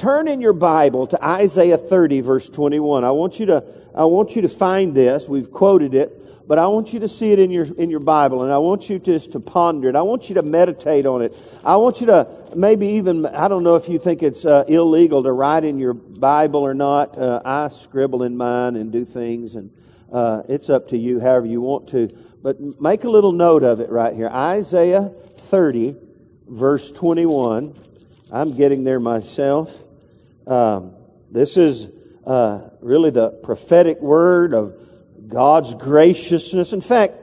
turn in your Bible to Isaiah 30 verse 21. I want you to, I want you to find this. We've quoted it but I want you to see it in your, in your Bible and I want you just to ponder it. I want you to meditate on it. I want you to maybe even, I don't know if you think it's uh, illegal to write in your Bible or not. Uh, I scribble in mine and do things and uh, it's up to you however you want to. But make a little note of it right here. Isaiah 30 verse 21. I'm getting there myself. Um, this is uh, really the prophetic word of God's graciousness. In fact,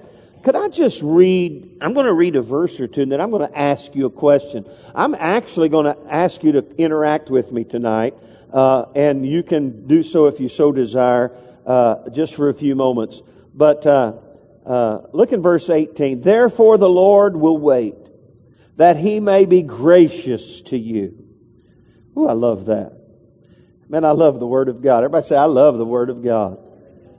could I just read? I'm going to read a verse or two and then I'm going to ask you a question. I'm actually going to ask you to interact with me tonight, uh, and you can do so if you so desire, uh, just for a few moments. But uh, uh look in verse 18. Therefore, the Lord will wait that he may be gracious to you. Oh, I love that. Man, I love the Word of God. Everybody say, I love the Word of God.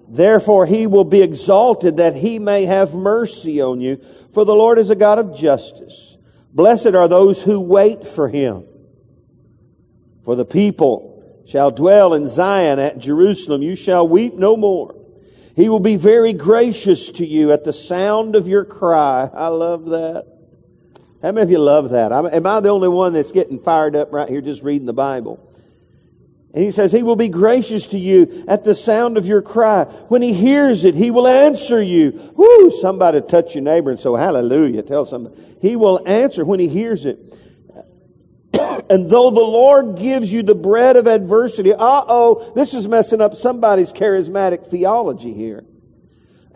Therefore he will be exalted that he may have mercy on you. For the Lord is a God of justice. Blessed are those who wait for him. For the people shall dwell in Zion at Jerusalem. You shall weep no more. He will be very gracious to you at the sound of your cry. I love that. How many of you love that? Am I the only one that's getting fired up right here just reading the Bible? And he says, He will be gracious to you at the sound of your cry. When He hears it, He will answer you. Woo! Somebody touch your neighbor and so hallelujah. Tell somebody. He will answer when He hears it. and though the Lord gives you the bread of adversity, uh oh, this is messing up somebody's charismatic theology here.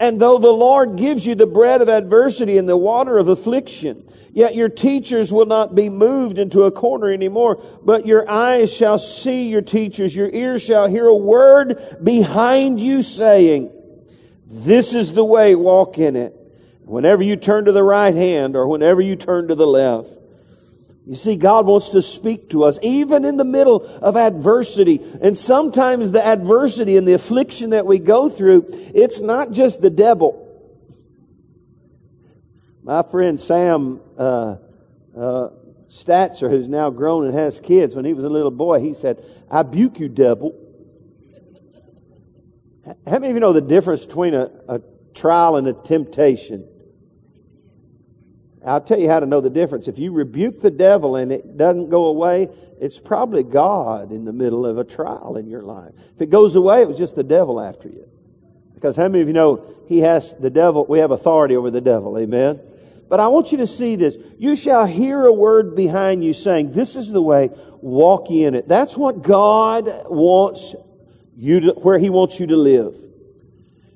And though the Lord gives you the bread of adversity and the water of affliction, yet your teachers will not be moved into a corner anymore, but your eyes shall see your teachers, your ears shall hear a word behind you saying, this is the way, walk in it. Whenever you turn to the right hand or whenever you turn to the left, you see, God wants to speak to us even in the middle of adversity. And sometimes the adversity and the affliction that we go through, it's not just the devil. My friend Sam uh, uh, Statzer, who's now grown and has kids, when he was a little boy, he said, I buke you, devil. How many of you know the difference between a, a trial and a temptation? I'll tell you how to know the difference. If you rebuke the devil and it doesn't go away, it's probably God in the middle of a trial in your life. If it goes away, it was just the devil after you. Because how many of you know he has the devil, we have authority over the devil, amen? But I want you to see this. You shall hear a word behind you saying, this is the way, walk in it. That's what God wants you to, where he wants you to live.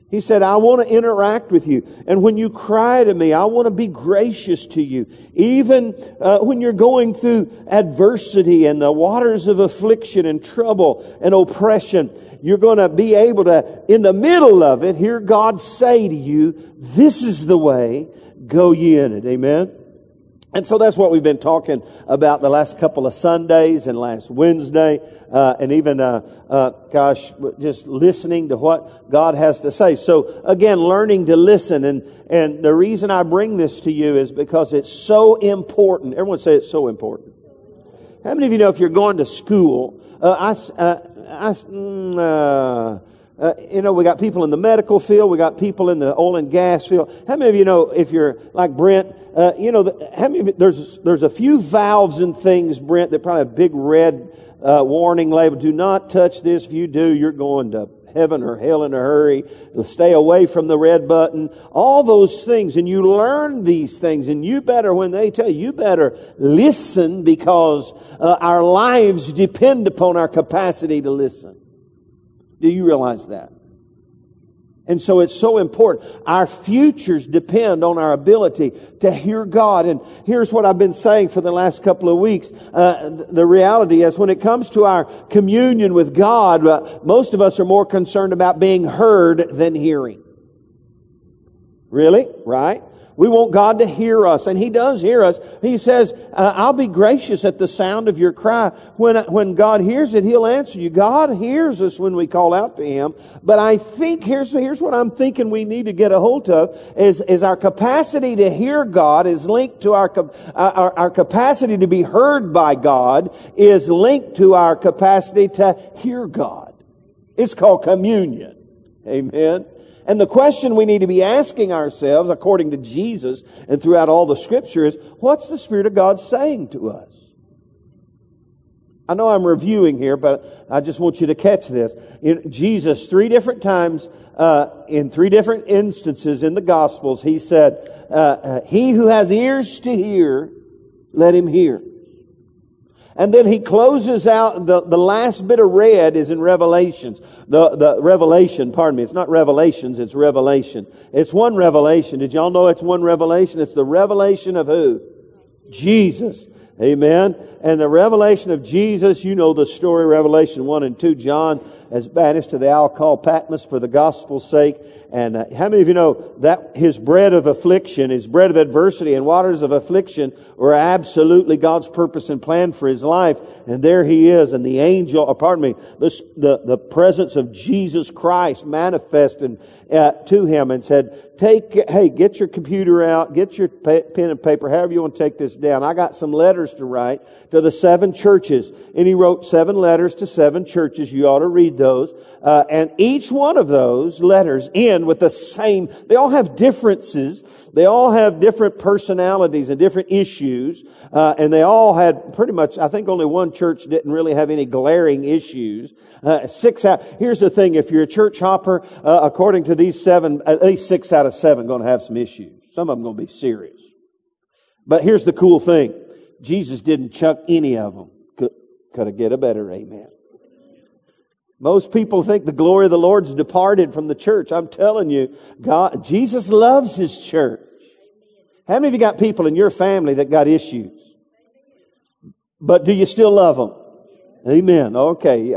He said, I want to interact with you. And when you cry to me, I want to be gracious to you. Even uh, when you're going through adversity and the waters of affliction and trouble and oppression, you're going to be able to, in the middle of it, hear God say to you, this is the way, go ye in it. Amen. And so that's what we've been talking about the last couple of Sundays and last Wednesday, uh, and even, uh, uh, gosh, just listening to what God has to say. So again, learning to listen, and and the reason I bring this to you is because it's so important. Everyone say it's so important. How many of you know if you're going to school? Uh, I, uh, I, mm, uh, you know, we got people in the medical field, we got people in the oil and gas field. How many of you know if you're like Brent? Uh, you know, the, how many? You, there's there's a few valves and things, Brent, that probably have big red uh, warning label. Do not touch this. If you do, you're going to heaven or hell in a hurry. Stay away from the red button. All those things, and you learn these things, and you better when they tell you, you better listen because uh, our lives depend upon our capacity to listen. Do you realize that? And so it's so important. Our futures depend on our ability to hear God. And here's what I've been saying for the last couple of weeks. Uh, the reality is when it comes to our communion with God, uh, most of us are more concerned about being heard than hearing. Really? Right? We want God to hear us, and He does hear us. He says, uh, I'll be gracious at the sound of your cry. When, when God hears it, He'll answer you. God hears us when we call out to Him. But I think, here's, here's what I'm thinking we need to get a hold of, is, is our capacity to hear God is linked to our, our, our capacity to be heard by God is linked to our capacity to hear God. It's called communion. Amen. And the question we need to be asking ourselves, according to Jesus and throughout all the scripture, is what's the Spirit of God saying to us? I know I'm reviewing here, but I just want you to catch this. In Jesus, three different times, uh, in three different instances in the Gospels, he said, uh, uh, He who has ears to hear, let him hear. And then he closes out the, the last bit of red is in Revelations. The, the Revelation, pardon me, it's not Revelations, it's Revelation. It's one revelation. Did y'all know it's one revelation? It's the revelation of who? Jesus. Amen. And the revelation of Jesus, you know the story, Revelation 1 and 2. John is banished to the isle called Patmos for the gospel's sake. And uh, how many of you know that his bread of affliction, his bread of adversity and waters of affliction were absolutely God's purpose and plan for his life. And there he is. And the angel, or uh, pardon me, the, the, the presence of Jesus Christ manifested uh, to him and said, take, hey, get your computer out, get your pen and paper, however you want to take this down. I got some letters to write to the seven churches. And he wrote seven letters to seven churches. You ought to read those. Uh, and each one of those letters end with the same, they all have differences. They all have different personalities and different issues. Uh, and they all had pretty much, I think only one church didn't really have any glaring issues. Uh, six here's the thing, if you're a church hopper, uh, according to these seven, at least six out of seven going to have some issues. Some of them going to be serious. But here's the cool thing. Jesus didn't chuck any of them. Could, could I get a better amen? Most people think the glory of the Lord's departed from the church. I'm telling you, God, Jesus loves His church. How many of you got people in your family that got issues? But do you still love them? Amen. Okay.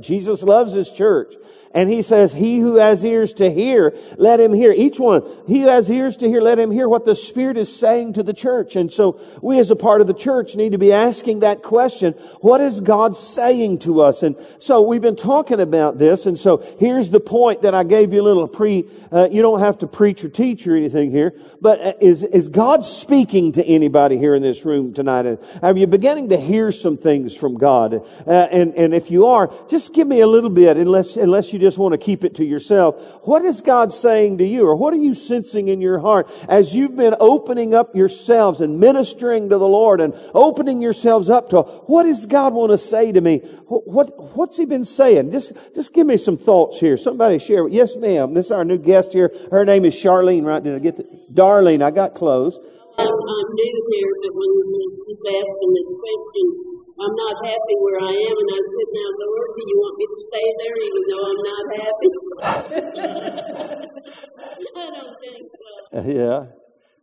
Jesus loves His church. And he says, he who has ears to hear, let him hear. Each one. He who has ears to hear, let him hear what the Spirit is saying to the church. And so we as a part of the church need to be asking that question. What is God saying to us? And so we've been talking about this. And so here's the point that I gave you a little pre, uh, you don't have to preach or teach or anything here, but uh, is, is God speaking to anybody here in this room tonight? Are you beginning to hear some things from God? Uh, and, and if you are, just give me a little bit unless, unless you just want to keep it to yourself. What is God saying to you or what are you sensing in your heart as you've been opening up yourselves and ministering to the Lord and opening yourselves up to what does God want to say to me? What, what what's he been saying? Just, just give me some thoughts here. Somebody share. Yes, ma'am. This is our new guest here. Her name is Charlene, right? Did I get the, Darlene, I got close. I'm new here, but when he's asking this question, I'm not happy where I am, and I said, Now, Lord, do you want me to stay there even though I'm not happy? I don't think so. Yeah.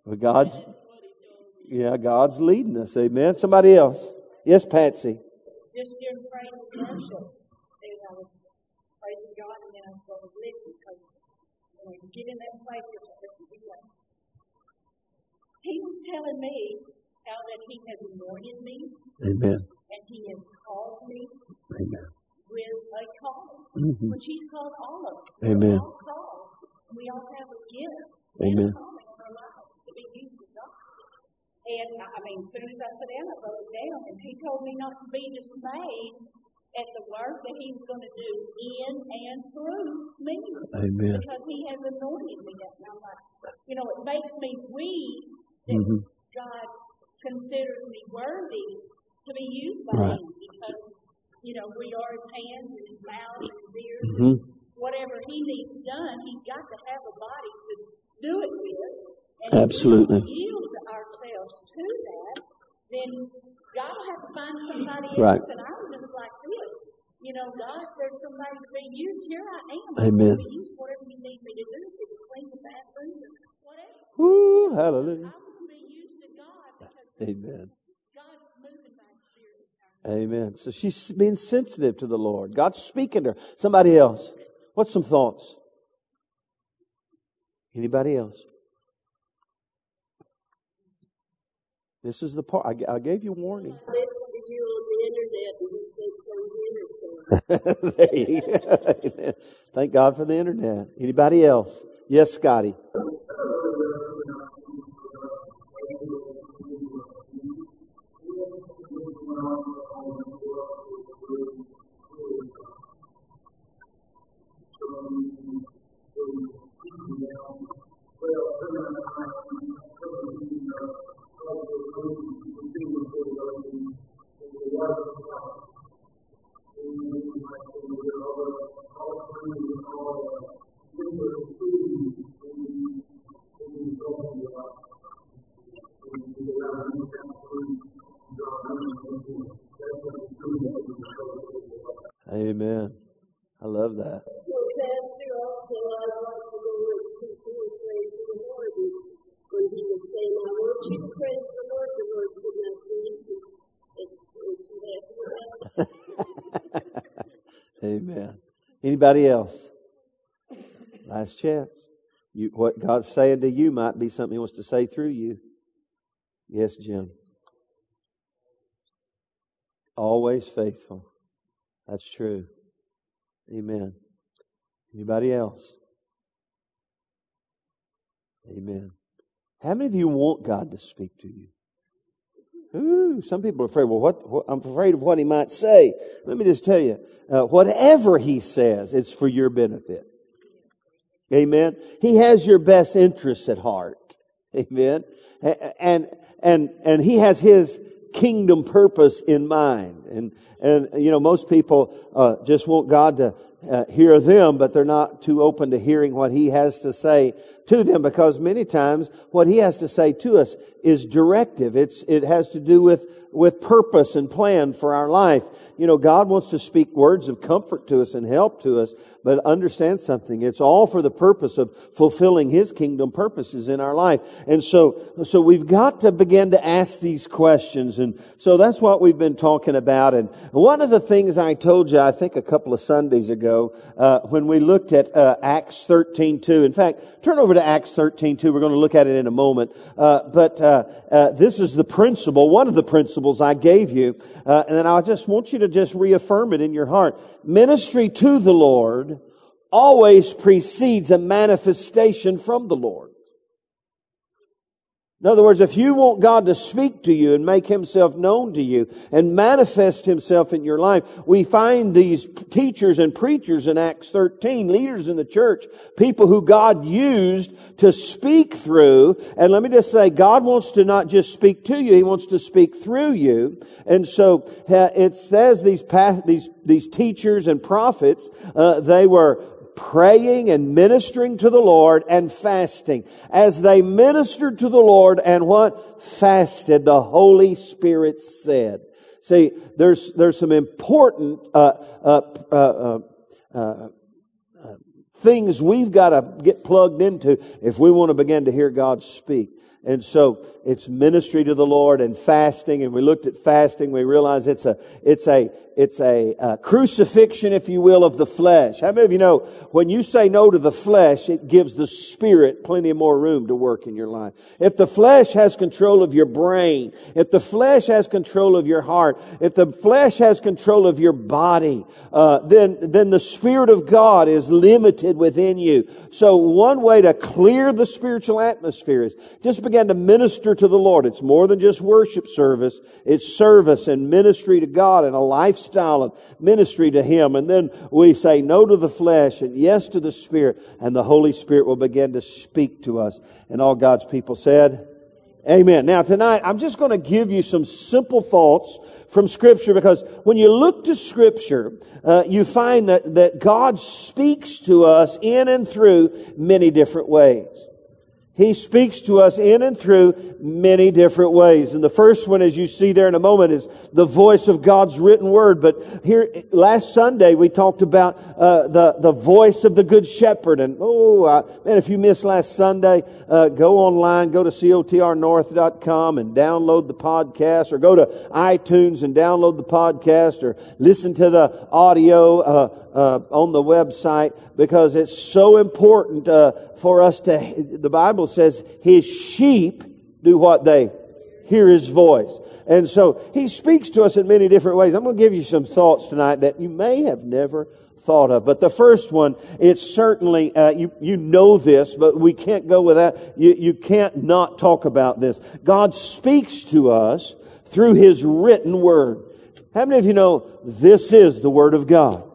Well, God's, yeah, God's leading us. Amen. Somebody else. Yes, Patsy. Just during praise and worship, and I was praising God, and then I started listening because when you get in that place, there's a person He was telling me how that He has anointed me. Amen and He has called me Amen. with a calling, mm-hmm. which He's called all of us. Amen. We all called. We all have a gift Amen. and a calling in our lives to be used of God. And I mean, as soon as I sat down, I wrote it down, and He told me not to be dismayed at the work that He was going to do in and through me. Amen. Because He has anointed me. And I'm like, you know, it makes me weep that mm-hmm. God considers me worthy to be used by right. Him because, you know, we are His hands and His mouth and His ears. Mm-hmm. Whatever He needs done, He's got to have a body to do it with. And Absolutely. If we yield ourselves to that, then God will have to find somebody else. Right. And I'm just like this. You know, God, there's somebody to be used. Here I am. Amen. Use whatever you need me to do. If it's clean the bathroom or whatever. Woo, hallelujah. I want to be used to God. Amen. Amen. So she's being sensitive to the Lord. God's speaking to her. Somebody else. What's some thoughts? Anybody else? This is the part. I, I gave you warning. I listened to you on the internet and you said come in there you go. Thank God for the internet. Anybody else? Yes, Scotty. Anybody else? Last chance. You, what God's saying to you might be something He wants to say through you. Yes, Jim. Always faithful. That's true. Amen. Anybody else? Amen. How many of you want God to speak to you? Some people are afraid. Well, what, what, I'm afraid of what he might say. Let me just tell you, uh, whatever he says, it's for your benefit. Amen. He has your best interests at heart. Amen. And and and he has his kingdom purpose in mind. And and you know, most people uh, just want God to uh, hear them, but they're not too open to hearing what He has to say to them because many times what He has to say to us is directive. It's, it has to do with, with purpose and plan for our life. You know, God wants to speak words of comfort to us and help to us, but understand something. It's all for the purpose of fulfilling His kingdom purposes in our life. And so, so we've got to begin to ask these questions. And so that's what we've been talking about. And one of the things I told you, I think a couple of Sundays ago, uh, when we looked at uh, Acts 13, 2. In fact, turn over to Acts 13, 2. We're going to look at it in a moment. Uh, but uh, uh, this is the principle, one of the principles I gave you. Uh, and then I just want you to just reaffirm it in your heart. Ministry to the Lord always precedes a manifestation from the Lord. In other words, if you want God to speak to you and make Himself known to you and manifest Himself in your life, we find these teachers and preachers in Acts 13, leaders in the church, people who God used to speak through. And let me just say, God wants to not just speak to you, He wants to speak through you. And so uh, it says these past, these these teachers and prophets, uh, they were praying and ministering to the Lord and fasting. As they ministered to the Lord and what? Fasted, the Holy Spirit said. See, there's, there's some important, uh, uh, uh, uh, uh things we've got to get plugged into if we want to begin to hear God speak. And so it's ministry to the Lord and fasting. And we looked at fasting. We realized it's a, it's a, it's a, a, crucifixion, if you will, of the flesh. How many of you know when you say no to the flesh, it gives the spirit plenty more room to work in your life? If the flesh has control of your brain, if the flesh has control of your heart, if the flesh has control of your body, uh, then, then the spirit of God is limited within you. So one way to clear the spiritual atmosphere is just begin to minister to the Lord. It's more than just worship service. It's service and ministry to God and a lifestyle of ministry to Him. And then we say no to the flesh and yes to the Spirit and the Holy Spirit will begin to speak to us. And all God's people said, Amen. Now tonight, I'm just going to give you some simple thoughts from Scripture because when you look to Scripture, uh, you find that, that God speaks to us in and through many different ways. He speaks to us in and through many different ways. And the first one, as you see there in a moment, is the voice of God's written word. But here, last Sunday, we talked about uh, the, the voice of the good shepherd. And, oh, man, if you missed last Sunday, uh, go online, go to cotrnorth.com and download the podcast, or go to iTunes and download the podcast, or listen to the audio uh, uh, on the website because it's so important uh, for us to. The Bible says His sheep do what they hear his voice. And so he speaks to us in many different ways. I'm going to give you some thoughts tonight that you may have never thought of. But the first one, it's certainly, uh, you, you know this, but we can't go without, you, you can't not talk about this. God speaks to us through his written word. How many of you know this is the word of God?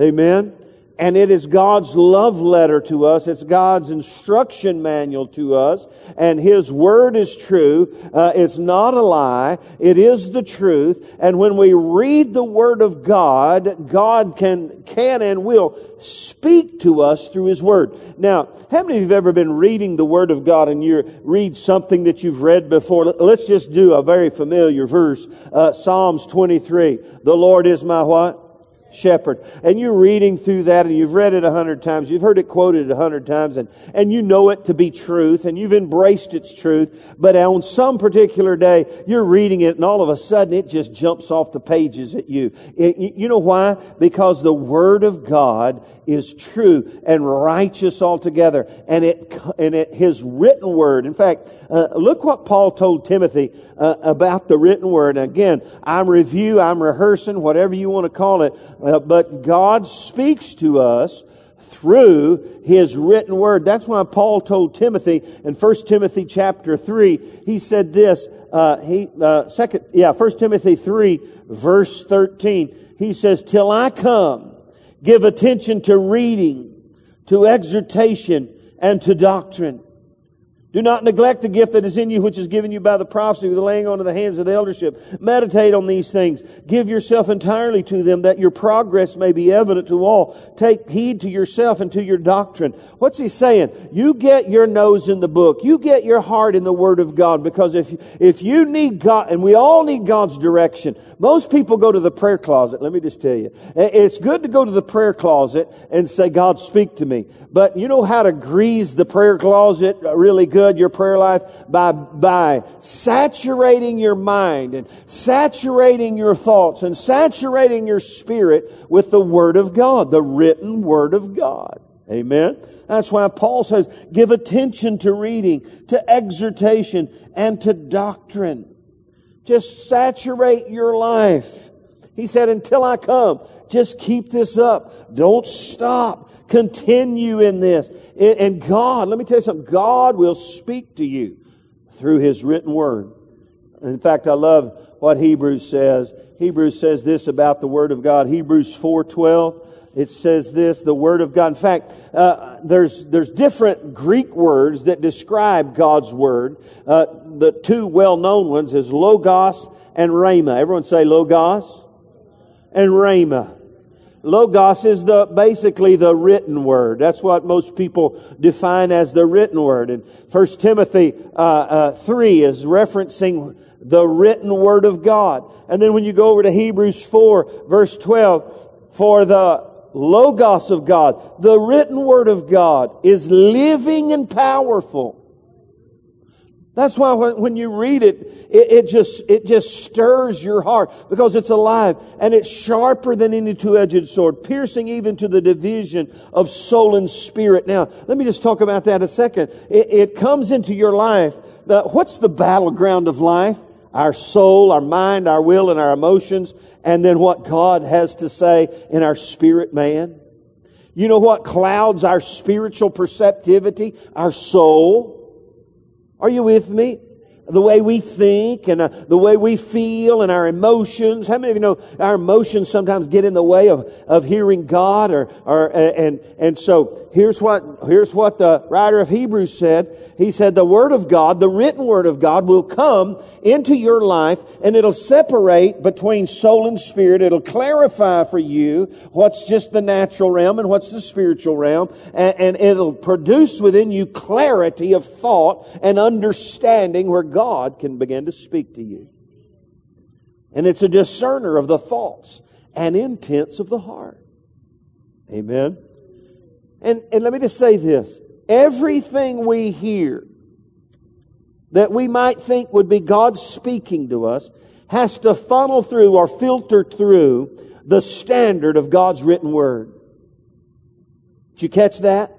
Amen and it is God's love letter to us. It's God's instruction manual to us. And His Word is true. Uh, it's not a lie. It is the truth. And when we read the Word of God, God can, can and will speak to us through His Word. Now, how many of you have ever been reading the Word of God and you read something that you've read before? Let's just do a very familiar verse. Uh, Psalms 23. The Lord is my what? Shepherd. And you're reading through that and you've read it a hundred times. You've heard it quoted a hundred times and, and you know it to be truth and you've embraced its truth. But on some particular day, you're reading it and all of a sudden it just jumps off the pages at you. It, you know why? Because the Word of God is true and righteous altogether. And it, and it, His written Word. In fact, uh, look what Paul told Timothy uh, about the written Word. And again, I'm review, I'm rehearsing, whatever you want to call it. Uh, but God speaks to us through his written word. That's why Paul told Timothy in 1 Timothy chapter 3, he said this, uh, he, uh, second, yeah, 1 Timothy 3 verse 13. He says, till I come, give attention to reading, to exhortation, and to doctrine. Do not neglect the gift that is in you, which is given you by the prophecy with the laying on of the hands of the eldership. Meditate on these things. Give yourself entirely to them that your progress may be evident to all. Take heed to yourself and to your doctrine. What's he saying? You get your nose in the book. You get your heart in the Word of God because if, if you need God, and we all need God's direction, most people go to the prayer closet. Let me just tell you. It's good to go to the prayer closet and say, God, speak to me. But you know how to grease the prayer closet really good? Good, your prayer life, by, by saturating your mind and saturating your thoughts and saturating your spirit with the Word of God, the written Word of God. Amen. That's why Paul says, give attention to reading, to exhortation, and to doctrine. Just saturate your life. He said, until I come, just keep this up. Don't stop. Continue in this. And God, let me tell you something, God will speak to you through His written word. In fact, I love what Hebrews says. Hebrews says this about the Word of God. Hebrews 4.12. It says this, the Word of God. In fact, uh, there's, there's different Greek words that describe God's Word. Uh, the two well-known ones is Logos and Rhema. Everyone say Logos and Rhema. Logos is the, basically the written word. That's what most people define as the written word. And 1 Timothy uh, uh, 3 is referencing the written word of God. And then when you go over to Hebrews 4 verse 12, for the Logos of God, the written word of God is living and powerful that's why when you read it, it, it, just, it just stirs your heart because it's alive and it's sharper than any two-edged sword, piercing even to the division of soul and spirit. Now, let me just talk about that a second. It, it comes into your life. What's the battleground of life? Our soul, our mind, our will, and our emotions, and then what God has to say in our spirit man. You know what clouds our spiritual perceptivity? Our soul. Are you with me? The way we think and uh, the way we feel and our emotions. How many of you know our emotions sometimes get in the way of, of hearing God or, or, and, and so here's what, here's what the writer of Hebrews said. He said the Word of God, the written Word of God will come into your life and it'll separate between soul and spirit. It'll clarify for you what's just the natural realm and what's the spiritual realm and, and it'll produce within you clarity of thought and understanding where God God can begin to speak to you. And it's a discerner of the thoughts and intents of the heart. Amen. And, and let me just say this. Everything we hear that we might think would be God speaking to us has to funnel through or filter through the standard of God's written word. Did you catch that?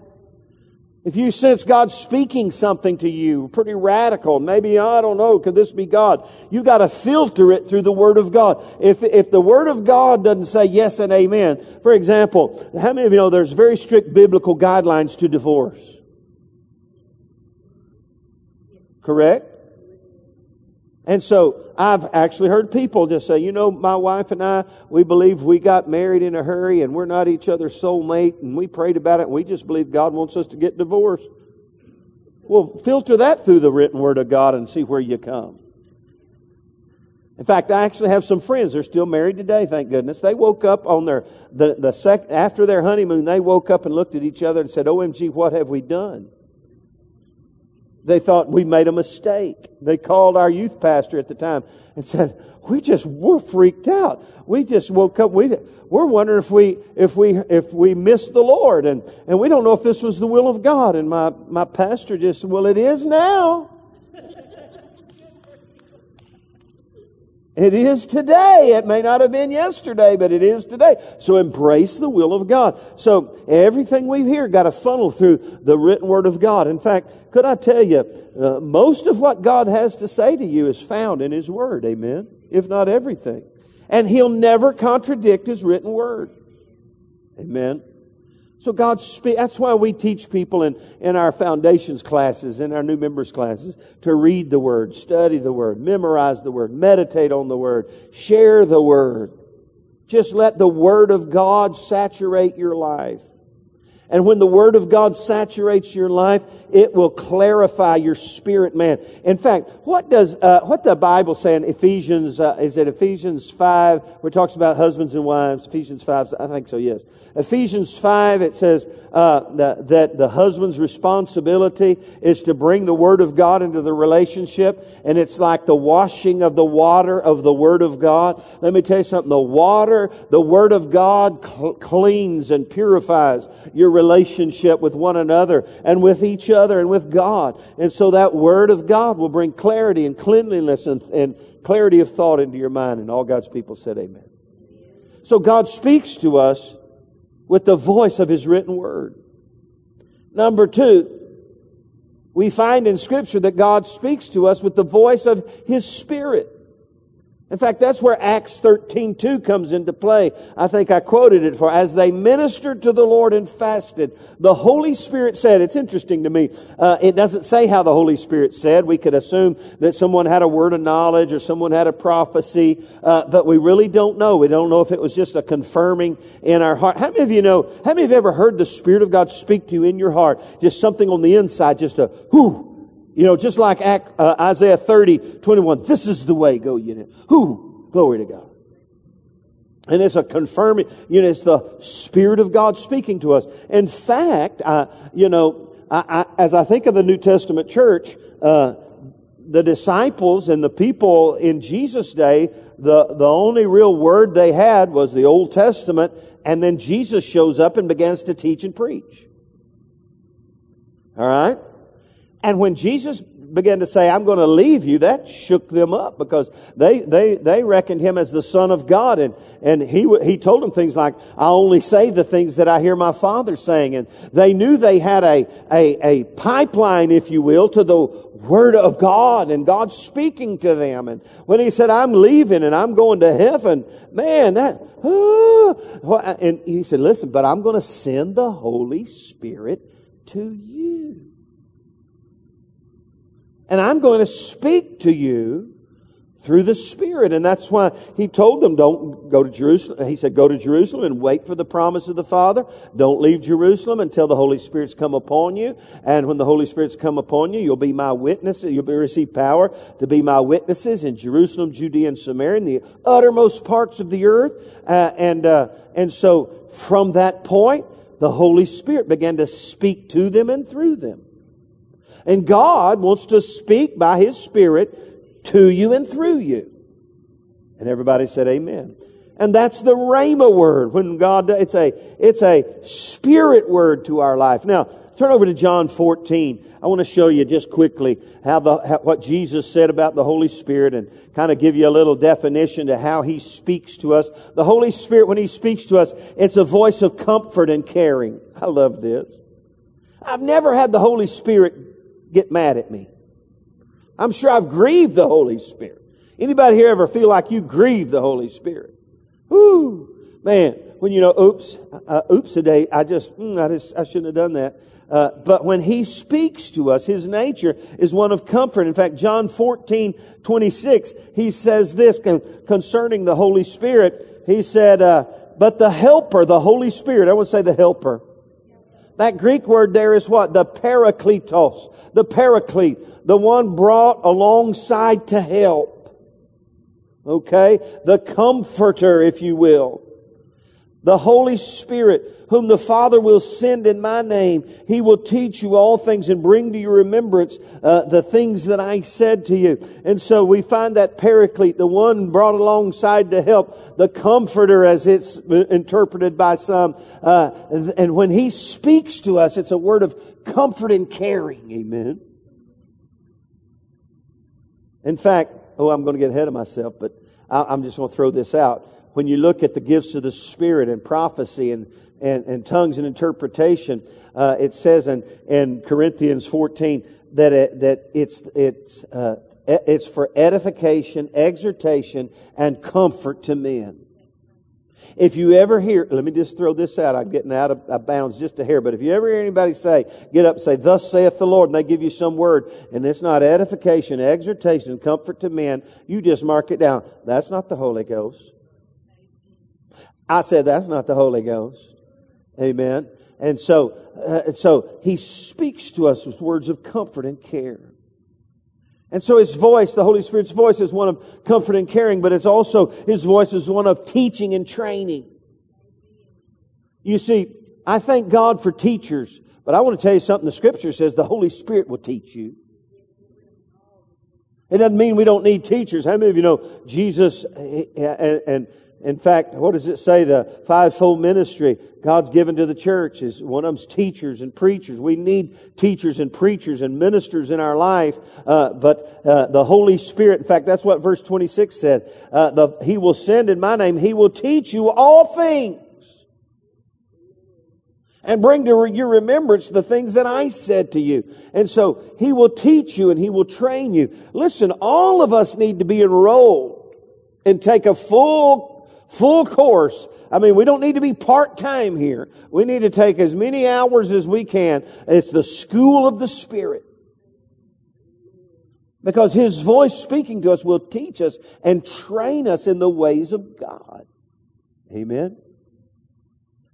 If you sense God speaking something to you, pretty radical, maybe, I don't know, could this be God? You gotta filter it through the Word of God. If, if the Word of God doesn't say yes and amen, for example, how many of you know there's very strict biblical guidelines to divorce? Correct? And so I've actually heard people just say, you know, my wife and I, we believe we got married in a hurry and we're not each other's soulmate and we prayed about it and we just believe God wants us to get divorced. Well, filter that through the written word of God and see where you come. In fact, I actually have some friends. They're still married today, thank goodness. They woke up on their, the, the sec, after their honeymoon, they woke up and looked at each other and said, OMG, what have we done? They thought we made a mistake. They called our youth pastor at the time and said, we just, we're freaked out. We just woke up. We, we're wondering if we, if we, if we missed the Lord and, and we don't know if this was the will of God. And my, my pastor just well, it is now. It is today. It may not have been yesterday, but it is today. So embrace the will of God. So everything we've here got to funnel through the written word of God. In fact, could I tell you, uh, most of what God has to say to you is found in His word. Amen. If not everything. And He'll never contradict His written word. Amen. So God speak, that's why we teach people in, in our foundations classes, in our new members classes, to read the Word, study the Word, memorize the Word, meditate on the Word, share the Word. Just let the Word of God saturate your life. And when the Word of God saturates your life, it will clarify your spirit man. In fact, what does, uh, what the Bible say in Ephesians, uh, is it Ephesians 5, where it talks about husbands and wives? Ephesians 5, I think so, yes. Ephesians 5, it says, uh, that, that the husband's responsibility is to bring the Word of God into the relationship, and it's like the washing of the water of the Word of God. Let me tell you something. The water, the Word of God cl- cleans and purifies your relationship with one another and with each other and with God. And so that Word of God will bring clarity and cleanliness and, and clarity of thought into your mind. And all God's people said amen. So God speaks to us with the voice of His written Word. Number two, we find in Scripture that God speaks to us with the voice of His Spirit. In fact, that's where Acts 13, 2 comes into play. I think I quoted it for, as they ministered to the Lord and fasted, the Holy Spirit said, it's interesting to me, uh, it doesn't say how the Holy Spirit said. We could assume that someone had a word of knowledge or someone had a prophecy, uh, but we really don't know. We don't know if it was just a confirming in our heart. How many of you know, how many of you ever heard the Spirit of God speak to you in your heart? Just something on the inside, just a whoo, you know, just like uh, Isaiah 30, 21, this is the way, go ye. Who? Glory to God. And it's a confirming, you know, it's the Spirit of God speaking to us. In fact, I, you know, I, I, as I think of the New Testament church, uh, the disciples and the people in Jesus' day, the, the only real word they had was the Old Testament, and then Jesus shows up and begins to teach and preach. All right? And when Jesus began to say, I'm going to leave you, that shook them up because they, they, they reckoned him as the son of God. And, and he, he told them things like, I only say the things that I hear my father saying. And they knew they had a, a, a pipeline, if you will, to the word of God and God speaking to them. And when he said, I'm leaving and I'm going to heaven, man, that, ah. and he said, listen, but I'm going to send the Holy Spirit to you. And I'm going to speak to you through the Spirit. And that's why he told them, don't go to Jerusalem. He said, go to Jerusalem and wait for the promise of the Father. Don't leave Jerusalem until the Holy Spirit's come upon you. And when the Holy Spirit's come upon you, you'll be my witnesses. You'll be receive power to be my witnesses in Jerusalem, Judea, and Samaria, in the uttermost parts of the earth. Uh, and, uh, and so from that point, the Holy Spirit began to speak to them and through them. And God wants to speak by His Spirit to you and through you. And everybody said amen. And that's the Rhema word. When God, it's a, it's a spirit word to our life. Now, turn over to John 14. I want to show you just quickly how the, how, what Jesus said about the Holy Spirit and kind of give you a little definition to how He speaks to us. The Holy Spirit, when He speaks to us, it's a voice of comfort and caring. I love this. I've never had the Holy Spirit get mad at me. I'm sure I've grieved the Holy Spirit. Anybody here ever feel like you grieved the Holy Spirit? Whoo! Man, when you know, oops, uh, oops a day, I just, mm, I just, I shouldn't have done that. Uh, but when he speaks to us, his nature is one of comfort. In fact, John 14, 26, he says this concerning the Holy Spirit. He said, uh, but the helper, the Holy Spirit, I would say the helper. That Greek word there is what? The parakletos. The paraclete. The one brought alongside to help. Okay? The comforter, if you will the Holy Spirit, whom the Father will send in my name. He will teach you all things and bring to your remembrance uh, the things that I said to you. And so we find that paraclete, the one brought alongside to help, the comforter as it's interpreted by some. Uh, and when he speaks to us, it's a word of comfort and caring. Amen. In fact, oh, I'm going to get ahead of myself, but I'm just going to throw this out when you look at the gifts of the Spirit and prophecy and, and, and tongues and interpretation, uh, it says in, in Corinthians 14 that, it, that it's, it's, uh, it's for edification, exhortation, and comfort to men. If you ever hear, let me just throw this out. I'm getting out of bounds just a hair, but if you ever hear anybody say, get up and say, thus saith the Lord, and they give you some word, and it's not edification, exhortation, comfort to men, you just mark it down. That's not the Holy Ghost. I said, that's not the Holy Ghost. Amen. And so, uh, so he speaks to us with words of comfort and care. And so his voice, the Holy Spirit's voice is one of comfort and caring, but it's also, his voice is one of teaching and training. You see, I thank God for teachers, but I want to tell you something. The scripture says the Holy Spirit will teach you. It doesn't mean we don't need teachers. How many of you know Jesus and, and in fact, what does it say? The fivefold ministry God's given to the church is one of them's teachers and preachers. We need teachers and preachers and ministers in our life. Uh, but uh, the Holy Spirit, in fact, that's what verse 26 said. Uh, the, he will send in my name. He will teach you all things and bring to your remembrance the things that I said to you. And so he will teach you and he will train you. Listen, all of us need to be enrolled and take a full full course. I mean, we don't need to be part-time here. We need to take as many hours as we can. It's the school of the Spirit. Because His voice speaking to us will teach us and train us in the ways of God. Amen.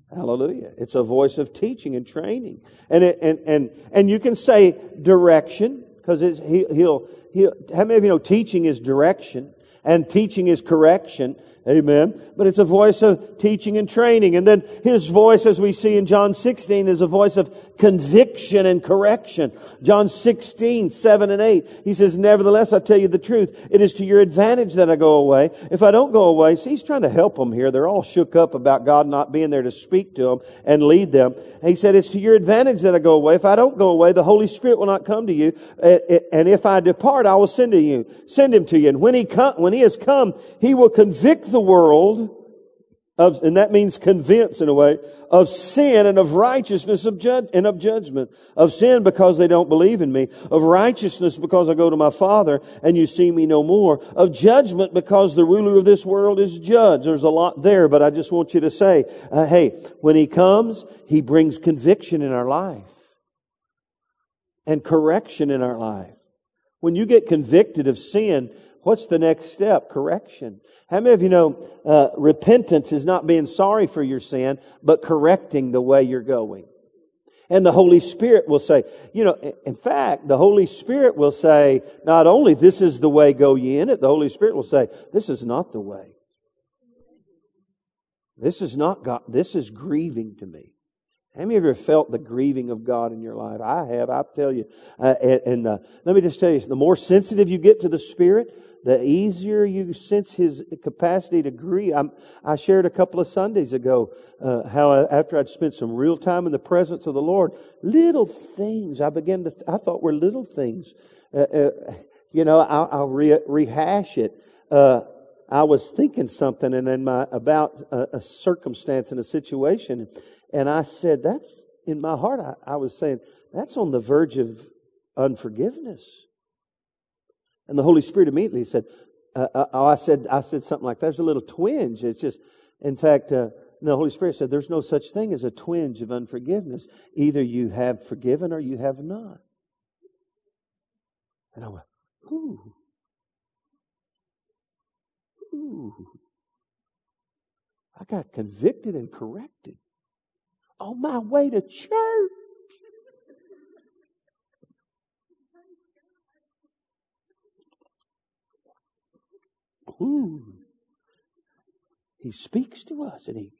Hallelujah. It's a voice of teaching and training. And, it, and, and, and you can say direction, because he, he'll, he'll, how many of you know teaching is direction and teaching is correction? Amen. But it's a voice of teaching and training. And then his voice, as we see in John 16, is a voice of conviction and correction. John 16, 7 and 8. He says, Nevertheless, I tell you the truth. It is to your advantage that I go away. If I don't go away, see, he's trying to help them here. They're all shook up about God not being there to speak to them and lead them. And he said, It's to your advantage that I go away. If I don't go away, the Holy Spirit will not come to you. And if I depart, I will send to you, send him to you. And when he come, when he has come, he will convict the world of, and that means convince in a way, of sin and of righteousness of judge, and of judgment. Of sin because they don't believe in me. Of righteousness because I go to my Father and you see me no more. Of judgment because the ruler of this world is judged. There's a lot there, but I just want you to say, uh, hey, when he comes, he brings conviction in our life. And correction in our life. When you get convicted of sin, What's the next step? Correction. How many of you know uh, repentance is not being sorry for your sin, but correcting the way you're going? And the Holy Spirit will say, you know, in fact, the Holy Spirit will say, not only this is the way, go ye in it, the Holy Spirit will say, this is not the way. This is not God, this is grieving to me. How many of you have felt the grieving of God in your life? I have, I tell you. Uh, and, and uh, let me just tell you, the more sensitive you get to the Spirit, the easier you sense his capacity to grieve. I'm, i shared a couple of Sundays ago uh, how I, after I'd spent some real time in the presence of the Lord, little things I began to th- I thought were little things. Uh, uh, you know, I'll, I'll re- rehash it. Uh, I was thinking something and in my about a, a circumstance and a situation, and I said, "That's in my heart, I, I was saying, that's on the verge of unforgiveness. And the Holy Spirit immediately said, uh, uh, oh, I said, I said something like, there's a little twinge. It's just, in fact, uh, the Holy Spirit said, there's no such thing as a twinge of unforgiveness. Either you have forgiven or you have not. And I went, ooh. Ooh. I got convicted and corrected on my way to church. Ooh. He speaks to us and he,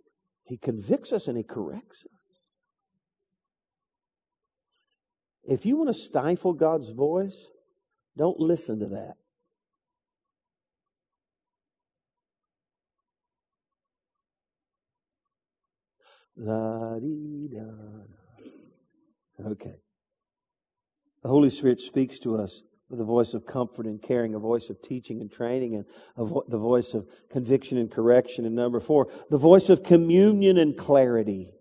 he convicts us and he corrects us. If you want to stifle God's voice, don't listen to that. Dee da. Okay. The Holy Spirit speaks to us with a voice of comfort and caring, a voice of teaching and training, and vo- the voice of conviction and correction. And number four, the voice of communion and clarity.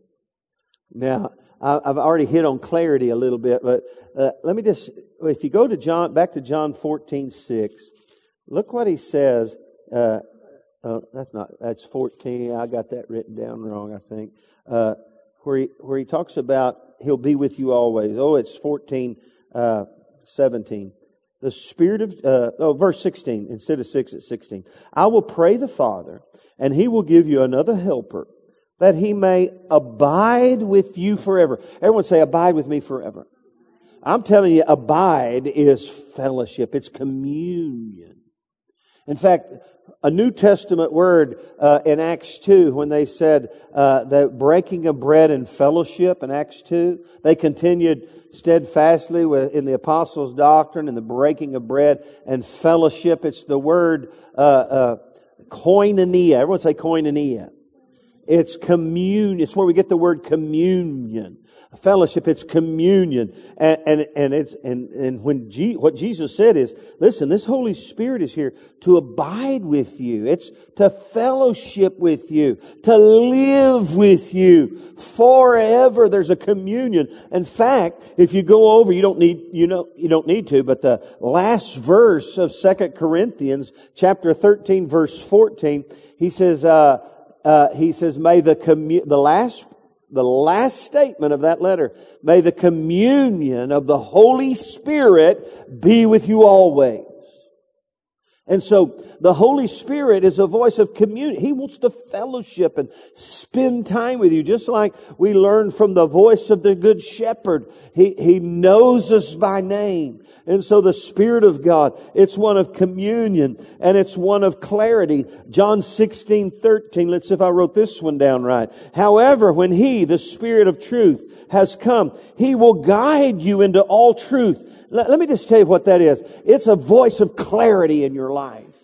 Now, I've already hit on clarity a little bit, but uh, let me just, if you go to John, back to John 14, 6, look what he says. Uh, uh, that's not, that's 14. I got that written down wrong, I think. Uh, where he, where he talks about he'll be with you always. Oh, it's 14, uh, 17 the Spirit of, uh, oh, verse 16, instead of 6 at 16. I will pray the Father, and he will give you another helper, that he may abide with you forever. Everyone say, abide with me forever. I'm telling you, abide is fellowship. It's communion. In fact, a New Testament word uh, in Acts 2 when they said uh, the breaking of bread and fellowship in Acts 2. They continued steadfastly with, in the apostles' doctrine and the breaking of bread and fellowship. It's the word uh, uh koinonia. Everyone say koinonia. It's communion. It's where we get the word communion fellowship, it's communion. And, and, and it's, and, and when G, what Jesus said is, listen, this Holy Spirit is here to abide with you. It's to fellowship with you, to live with you forever. There's a communion. In fact, if you go over, you don't need, you know, you don't need to, but the last verse of Second Corinthians chapter 13 verse 14, he says, uh, uh, he says, may the commu- the last the last statement of that letter. May the communion of the Holy Spirit be with you always. And so the Holy Spirit is a voice of community. He wants to fellowship and spend time with you, just like we learned from the voice of the Good Shepherd. He, he knows us by name. And so the Spirit of God, it's one of communion and it's one of clarity. John 16, 13. Let's see if I wrote this one down right. However, when He, the Spirit of truth, has come, He will guide you into all truth let, let me just tell you what that is. It's a voice of clarity in your life.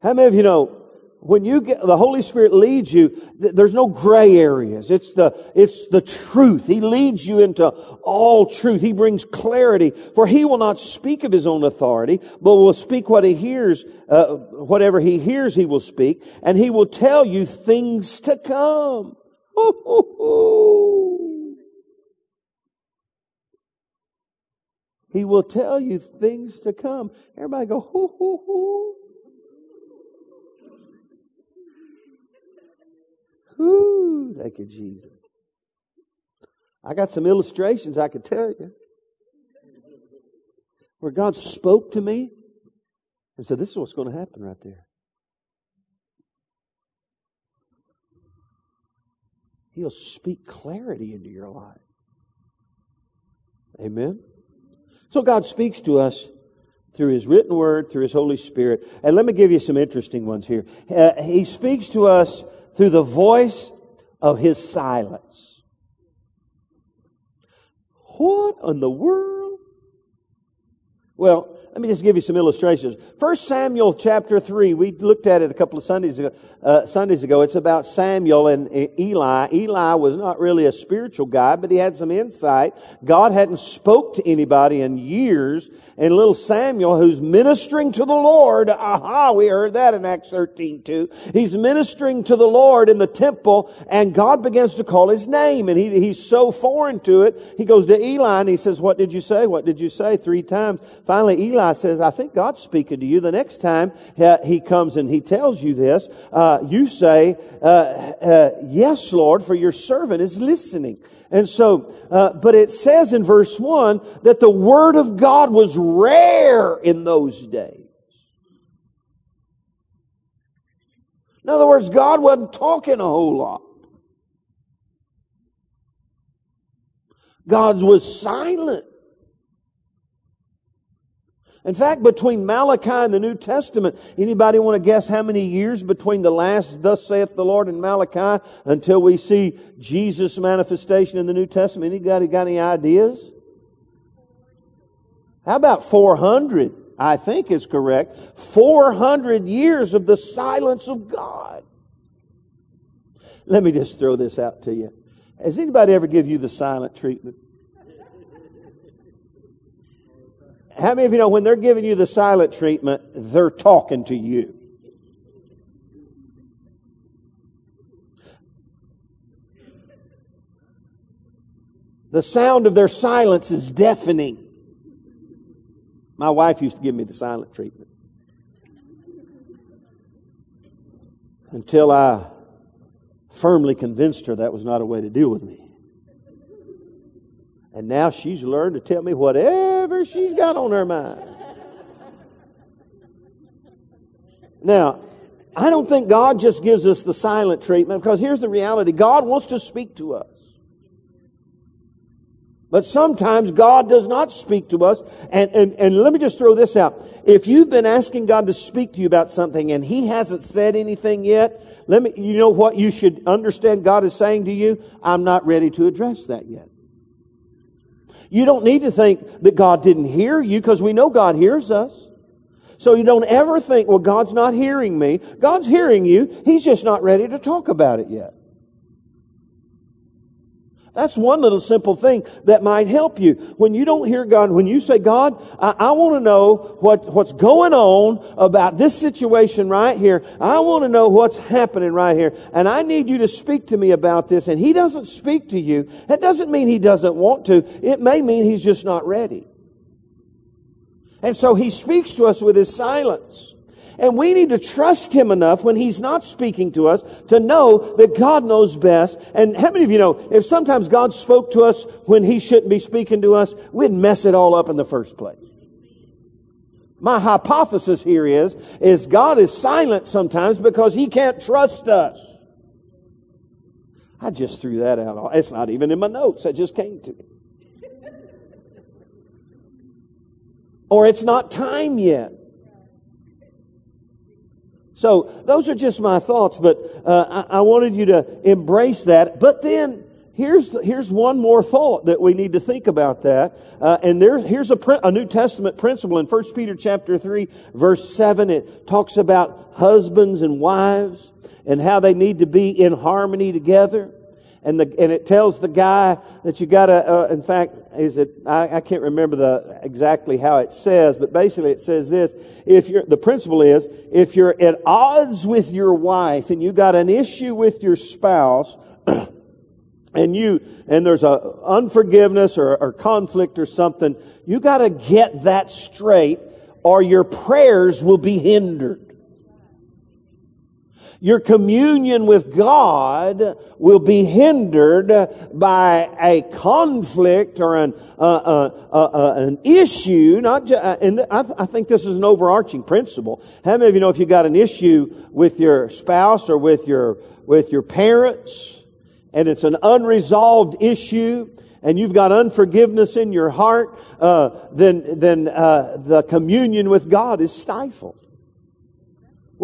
How many of you know when you get the Holy Spirit leads you, th- there's no gray areas. It's the it's the truth. He leads you into all truth. He brings clarity. For he will not speak of his own authority, but will speak what he hears. Uh, whatever he hears, he will speak, and he will tell you things to come. He will tell you things to come. Everybody go, hoo, hoo, hoo. Whoo, thank you, Jesus. I got some illustrations I could tell you where God spoke to me and said, This is what's going to happen right there. He'll speak clarity into your life. Amen. So God speaks to us through His written word, through His Holy Spirit. And let me give you some interesting ones here. Uh, he speaks to us through the voice of His silence. What in the world? Well, let me just give you some illustrations. First Samuel chapter three. We looked at it a couple of Sundays ago. Uh, Sundays ago, it's about Samuel and Eli. Eli was not really a spiritual guy, but he had some insight. God hadn't spoke to anybody in years, and little Samuel, who's ministering to the Lord, aha, we heard that in Acts thirteen too. He's ministering to the Lord in the temple, and God begins to call his name, and he, he's so foreign to it. He goes to Eli and he says, "What did you say? What did you say?" Three times. Finally, Eli says, I think God's speaking to you. The next time he comes and he tells you this, uh, you say, uh, uh, Yes, Lord, for your servant is listening. And so, uh, but it says in verse 1 that the Word of God was rare in those days. In other words, God wasn't talking a whole lot. God was silent. In fact, between Malachi and the New Testament, anybody want to guess how many years between the last thus saith the Lord and Malachi until we see Jesus' manifestation in the New Testament? Anybody got any ideas? How about 400? I think is correct. 400 years of the silence of God. Let me just throw this out to you. Has anybody ever give you the silent treatment? How many of you know when they're giving you the silent treatment, they're talking to you? The sound of their silence is deafening. My wife used to give me the silent treatment. Until I firmly convinced her that was not a way to deal with me. And now she's learned to tell me whatever she's got on her mind. Now, I don't think God just gives us the silent treatment because here's the reality God wants to speak to us. But sometimes God does not speak to us. And, and, and let me just throw this out. If you've been asking God to speak to you about something and He hasn't said anything yet, let me, you know what you should understand God is saying to you? I'm not ready to address that yet. You don't need to think that God didn't hear you because we know God hears us. So you don't ever think, well, God's not hearing me. God's hearing you. He's just not ready to talk about it yet. That's one little simple thing that might help you. When you don't hear God, when you say, God, I, I want to know what, what's going on about this situation right here. I want to know what's happening right here. And I need you to speak to me about this. And He doesn't speak to you. That doesn't mean He doesn't want to. It may mean He's just not ready. And so He speaks to us with His silence. And we need to trust Him enough when He's not speaking to us to know that God knows best. And how many of you know if sometimes God spoke to us when He shouldn't be speaking to us, we'd mess it all up in the first place. My hypothesis here is, is God is silent sometimes because He can't trust us. I just threw that out. It's not even in my notes. That just came to me. or it's not time yet. So those are just my thoughts, but uh, I, I, wanted you to embrace that. But then here's here's one more thought that we need to think about that. Uh, and there here's a, a New Testament principle in 1 Peter chapter three, verse seven. It talks about husbands and wives and how they need to be in harmony together and the and it tells the guy that you got to. Uh, in fact, is it? I, I, can't remember the exactly how it says, but basically it says this: if you're the principle is if you're at odds with your wife and you got an issue with your spouse. and you and there's a unforgiveness or, or conflict or something you got to get that straight or your prayers will be hindered your communion with God will be hindered by a conflict or an, uh, uh, uh, uh an issue. Not uh, and I, th- I think this is an overarching principle. How many of you know if you got an issue with your spouse or with your with your parents, and it's an unresolved issue, and you've got unforgiveness in your heart, uh, then then the communion with God is stifled.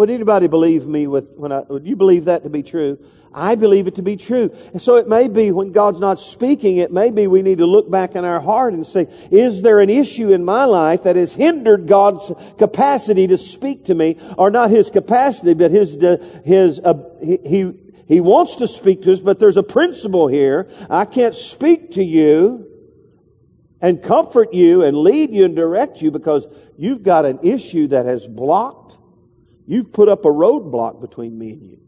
Would anybody believe me with when I, would you believe that to be true? I believe it to be true. And so it may be when God's not speaking, it may be we need to look back in our heart and say, is there an issue in my life that has hindered God's capacity to speak to me? Or not his capacity, but his, his, uh, he, he wants to speak to us, but there's a principle here. I can't speak to you and comfort you and lead you and direct you because you've got an issue that has blocked. You've put up a roadblock between me and you.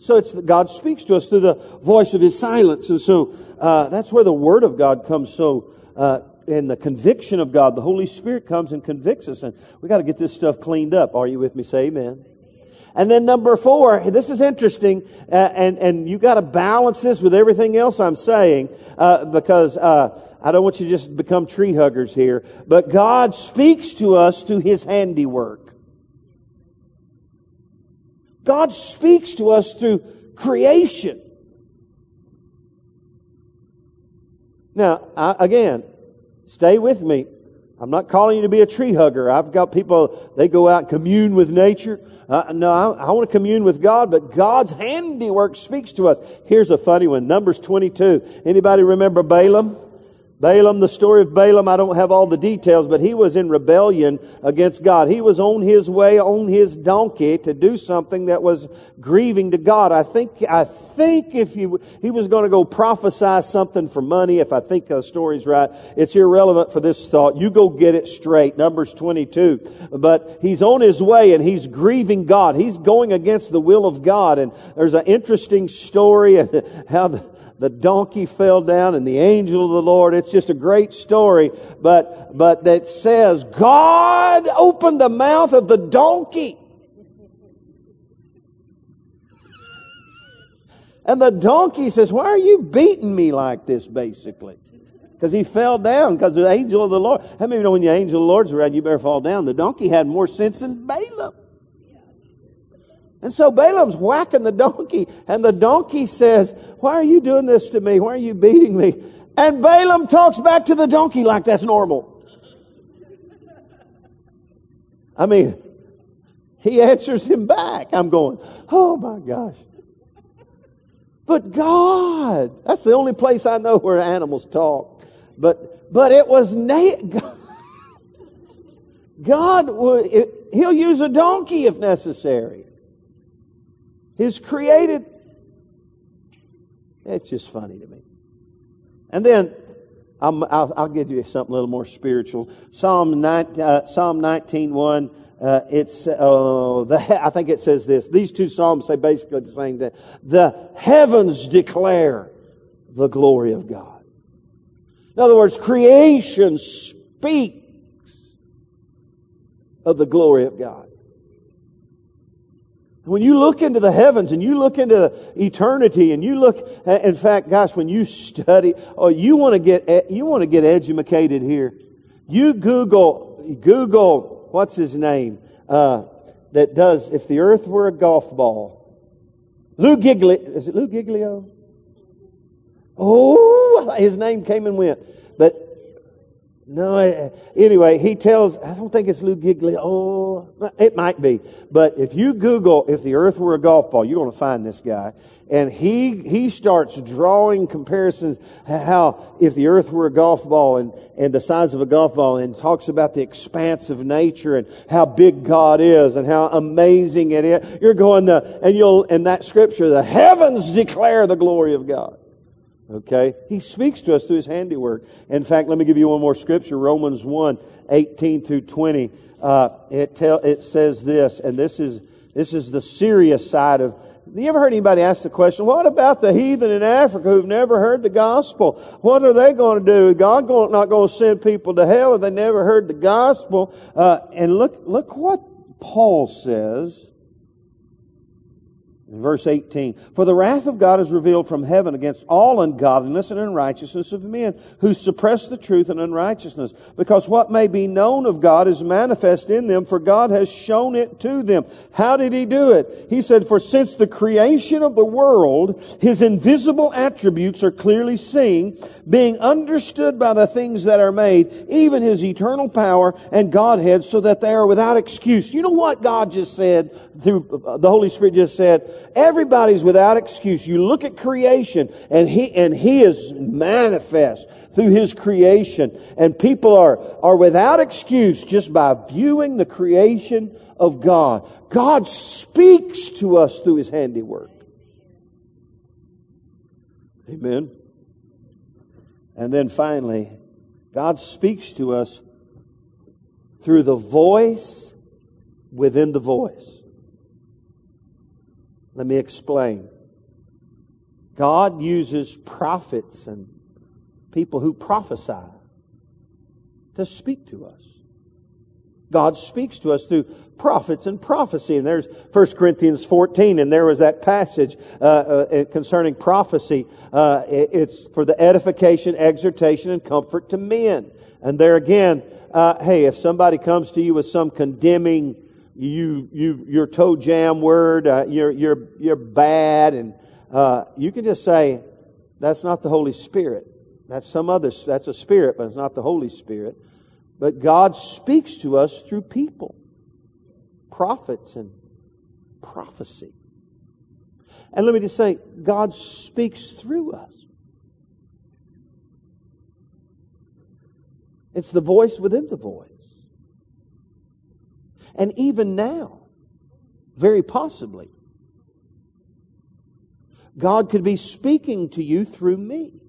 So it's God speaks to us through the voice of His silence, and so uh, that's where the Word of God comes. So uh, and the conviction of God, the Holy Spirit comes and convicts us, and we got to get this stuff cleaned up. Are you with me? Say Amen. And then number four, this is interesting, uh, and and you got to balance this with everything else I'm saying, uh, because uh, I don't want you to just become tree huggers here. But God speaks to us through His handiwork. God speaks to us through creation. Now, I, again, stay with me. I'm not calling you to be a tree hugger. I've got people, they go out and commune with nature. Uh, no, I, I want to commune with God, but God's handiwork speaks to us. Here's a funny one. Numbers 22. Anybody remember Balaam? Balaam, the story of Balaam, I don't have all the details, but he was in rebellion against God. He was on his way on his donkey to do something that was grieving to God. I think, I think if he, he was going to go prophesy something for money, if I think the story's right, it's irrelevant for this thought. You go get it straight. Numbers 22. But he's on his way and he's grieving God. He's going against the will of God. And there's an interesting story and how the, the donkey fell down and the angel of the Lord. It's just a great story, but, but that says God opened the mouth of the donkey. And the donkey says, why are you beating me like this, basically? Because he fell down because the angel of the Lord. How many of you know when the angel of the Lord's around, you better fall down? The donkey had more sense than Balaam. And so Balaam's whacking the donkey, and the donkey says, Why are you doing this to me? Why are you beating me? And Balaam talks back to the donkey like that's normal. I mean, he answers him back. I'm going, Oh my gosh. But God, that's the only place I know where animals talk. But, but it was na- God, God he'll use a donkey if necessary. His created. It's just funny to me. And then i will give you something a little more spiritual. Psalm, 19, uh, Psalm 19, 1, uh, it's, uh, the, I think it says this. These two Psalms say basically the same thing. The heavens declare the glory of God. In other words, creation speaks of the glory of God. When you look into the heavens and you look into eternity and you look, in fact, gosh, when you study, oh, you want to get, you want to get educated here. You Google, Google, what's his name, uh, that does, if the earth were a golf ball. Lou Giglio, is it Lou Giglio? Oh, his name came and went. No, eh, anyway, he tells, I don't think it's Lou Giglio. Oh, it might be. But if you Google, if the earth were a golf ball, you're going to find this guy. And he, he starts drawing comparisons how if the earth were a golf ball and, and the size of a golf ball and talks about the expanse of nature and how big God is and how amazing it is. You're going the, and you'll, in that scripture, the heavens declare the glory of God. Okay? He speaks to us through his handiwork. In fact, let me give you one more scripture, Romans 1, 18 through 20. Uh, it tell, it says this, and this is, this is the serious side of, you ever heard anybody ask the question, what about the heathen in Africa who've never heard the gospel? What are they going to do? God going, not going to send people to hell if they never heard the gospel? Uh, and look, look what Paul says Verse 18, For the wrath of God is revealed from heaven against all ungodliness and unrighteousness of men who suppress the truth and unrighteousness, because what may be known of God is manifest in them, for God has shown it to them. How did he do it? He said, For since the creation of the world, his invisible attributes are clearly seen, being understood by the things that are made, even his eternal power and Godhead, so that they are without excuse. You know what God just said through uh, the Holy Spirit just said? Everybody's without excuse. You look at creation and he, and he is manifest through his creation and people are, are without excuse just by viewing the creation of God. God speaks to us through his handiwork. Amen. And then finally, God speaks to us through the voice within the voice. Let me explain. God uses prophets and people who prophesy to speak to us. God speaks to us through prophets and prophecy. And there's 1 Corinthians 14, and there was that passage uh, uh, concerning prophecy. Uh, it's for the edification, exhortation, and comfort to men. And there again, uh, hey, if somebody comes to you with some condemning you, you, your toe jam word, uh, you're, you're, you're bad, and uh, you can just say, that's not the Holy Spirit. That's some other, that's a spirit, but it's not the Holy Spirit. But God speaks to us through people, prophets, and prophecy. And let me just say, God speaks through us. It's the voice within the voice. And even now, very possibly, God could be speaking to you through me.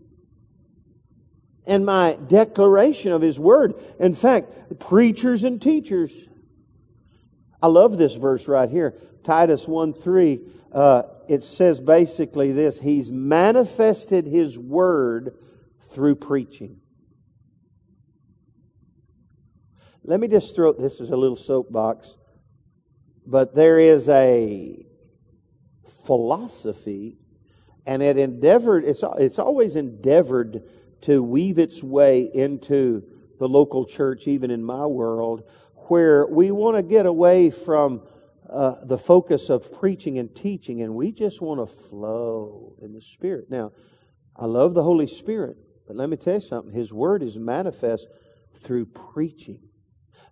And my declaration of His Word. In fact, preachers and teachers. I love this verse right here. Titus 1 3. Uh, it says basically this He's manifested His Word through preaching. Let me just throw this is a little soapbox, but there is a philosophy, and it endeavored, it's, it's always endeavored to weave its way into the local church, even in my world, where we want to get away from uh, the focus of preaching and teaching, and we just want to flow in the Spirit. Now, I love the Holy Spirit, but let me tell you something His Word is manifest through preaching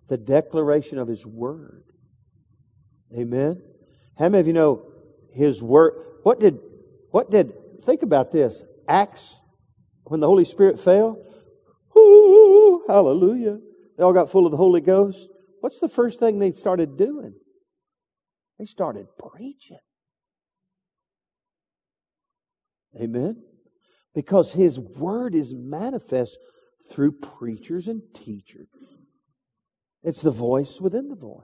the declaration of His Word. Amen. How many of you know His Word? What did, what did, think about this. Acts, when the Holy Spirit fell, Ooh, hallelujah. They all got full of the Holy Ghost. What's the first thing they started doing? They started preaching. Amen. Because His Word is manifest through preachers and teachers. It's the voice within the voice.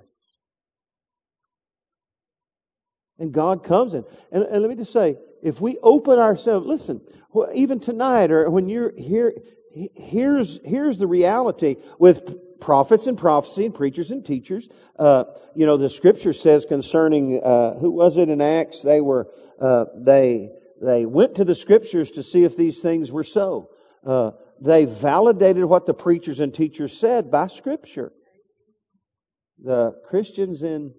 And God comes in. And, and let me just say, if we open ourselves, listen, even tonight or when you're here, here's, here's the reality with prophets and prophecy and preachers and teachers. Uh, you know, the scripture says concerning, uh, who was it in Acts? They were, uh, they, they went to the scriptures to see if these things were so. Uh, they validated what the preachers and teachers said by scripture the Christians in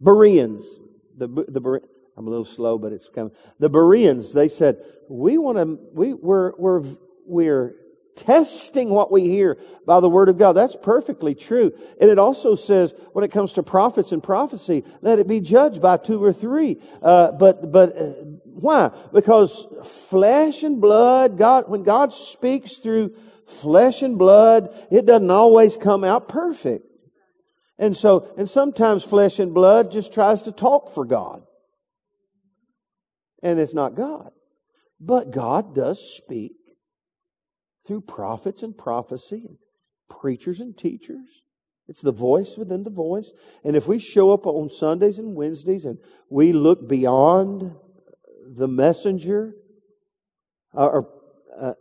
Bereans, the, the, I'm a little slow, but it's coming. The Bereans, they said, we want to, we, we're, we're, we're testing what we hear by the word of God. That's perfectly true. And it also says, when it comes to prophets and prophecy, let it be judged by two or three. Uh, but, but, uh, why? Because flesh and blood, God, when God speaks through flesh and blood, it doesn't always come out perfect. And so, and sometimes flesh and blood just tries to talk for God. And it's not God. But God does speak through prophets and prophecy and preachers and teachers. It's the voice within the voice. And if we show up on Sundays and Wednesdays and we look beyond the messenger, or, uh,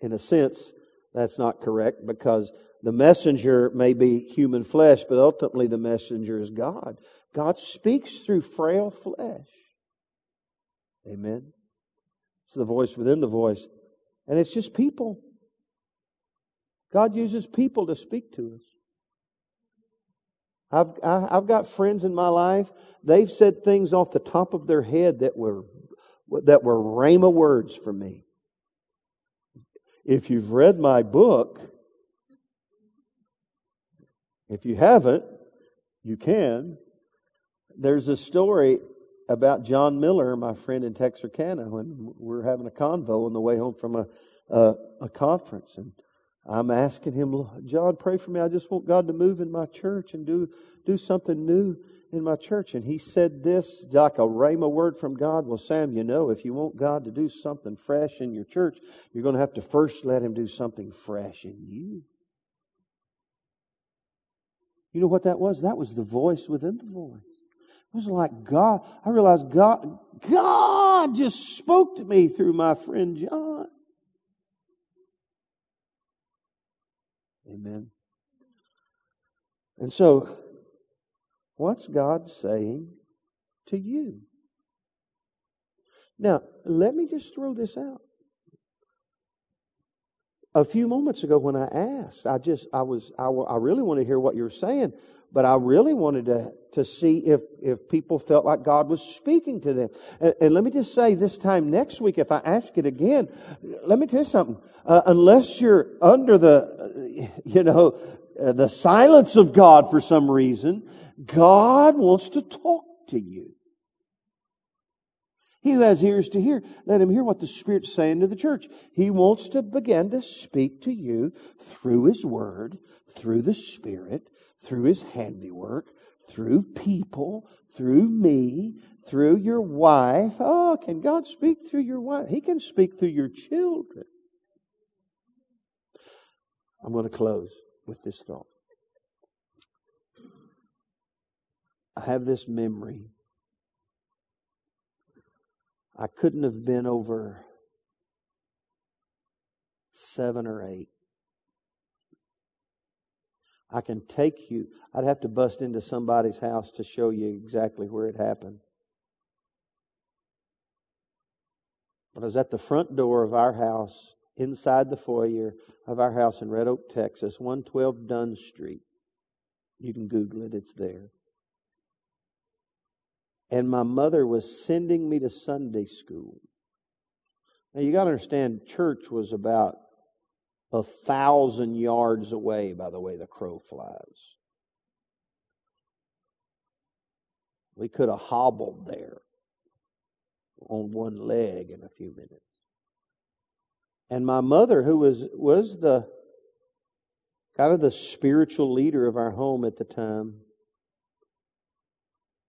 in a sense, that's not correct because the messenger may be human flesh, but ultimately the messenger is God. God speaks through frail flesh. Amen. It's the voice within the voice. And it's just people. God uses people to speak to us. I've, I, have i have got friends in my life, they've said things off the top of their head that were, that were rhema words for me. If you've read my book, if you haven't, you can. There's a story about John Miller, my friend in Texarkana, when we are having a convo on the way home from a, a, a conference. And I'm asking him, John, pray for me. I just want God to move in my church and do, do something new in my church. And he said this, like a rhema word from God. Well, Sam, you know, if you want God to do something fresh in your church, you're going to have to first let him do something fresh in you. You know what that was? That was the voice within the voice. It was like God. I realized God, God just spoke to me through my friend John. Amen. And so, what's God saying to you? Now, let me just throw this out. A few moments ago, when I asked, I just, I was, I, I really want to hear what you're saying, but I really wanted to, to see if, if people felt like God was speaking to them. And, and let me just say this time next week, if I ask it again, let me tell you something. Uh, unless you're under the, you know, uh, Uh, the silence of God for some reason, God wants to talk to you. He who has ears to hear, let him hear what the Spirit's saying to the church. He wants to begin to speak to you through His Word, through the Spirit, through His handiwork, through people, through me, through your wife. Oh, can God speak through your wife? He can speak through your children. I'm going to close with this thought. I have this memory. I couldn't have been over seven or eight. I can take you. I'd have to bust into somebody's house to show you exactly where it happened. But I was at the front door of our house, inside the foyer of our house in Red Oak, Texas, 112 Dunn Street. You can Google it, it's there. And my mother was sending me to Sunday school. Now you got to understand, church was about a thousand yards away by the way the crow flies. We could have hobbled there on one leg in a few minutes. And my mother, who was, was the kind of the spiritual leader of our home at the time,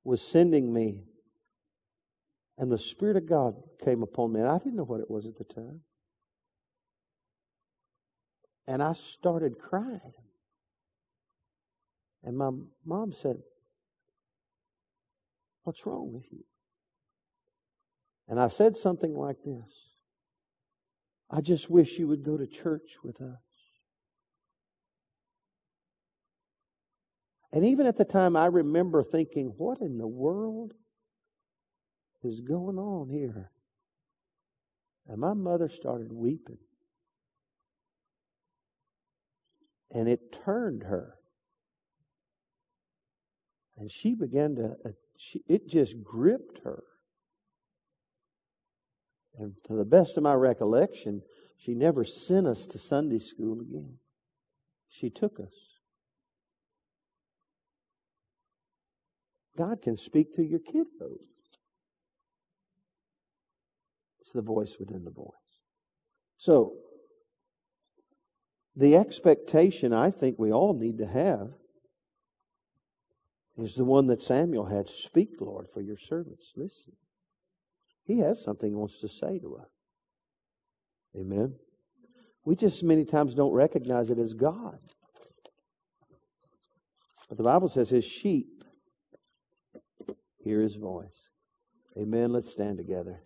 was sending me. And the Spirit of God came upon me. And I didn't know what it was at the time. And I started crying. And my mom said, What's wrong with you? And I said something like this I just wish you would go to church with us. And even at the time, I remember thinking, What in the world is going on here? And my mother started weeping. and it turned her. And she began to, uh, she, it just gripped her. And to the best of my recollection, she never sent us to Sunday school again. She took us. God can speak through your kiddos. It's the voice within the voice. So, the expectation I think we all need to have is the one that Samuel had Speak, Lord, for your servants. Listen. He has something he wants to say to us. Amen. We just many times don't recognize it as God. But the Bible says his sheep hear his voice. Amen. Let's stand together.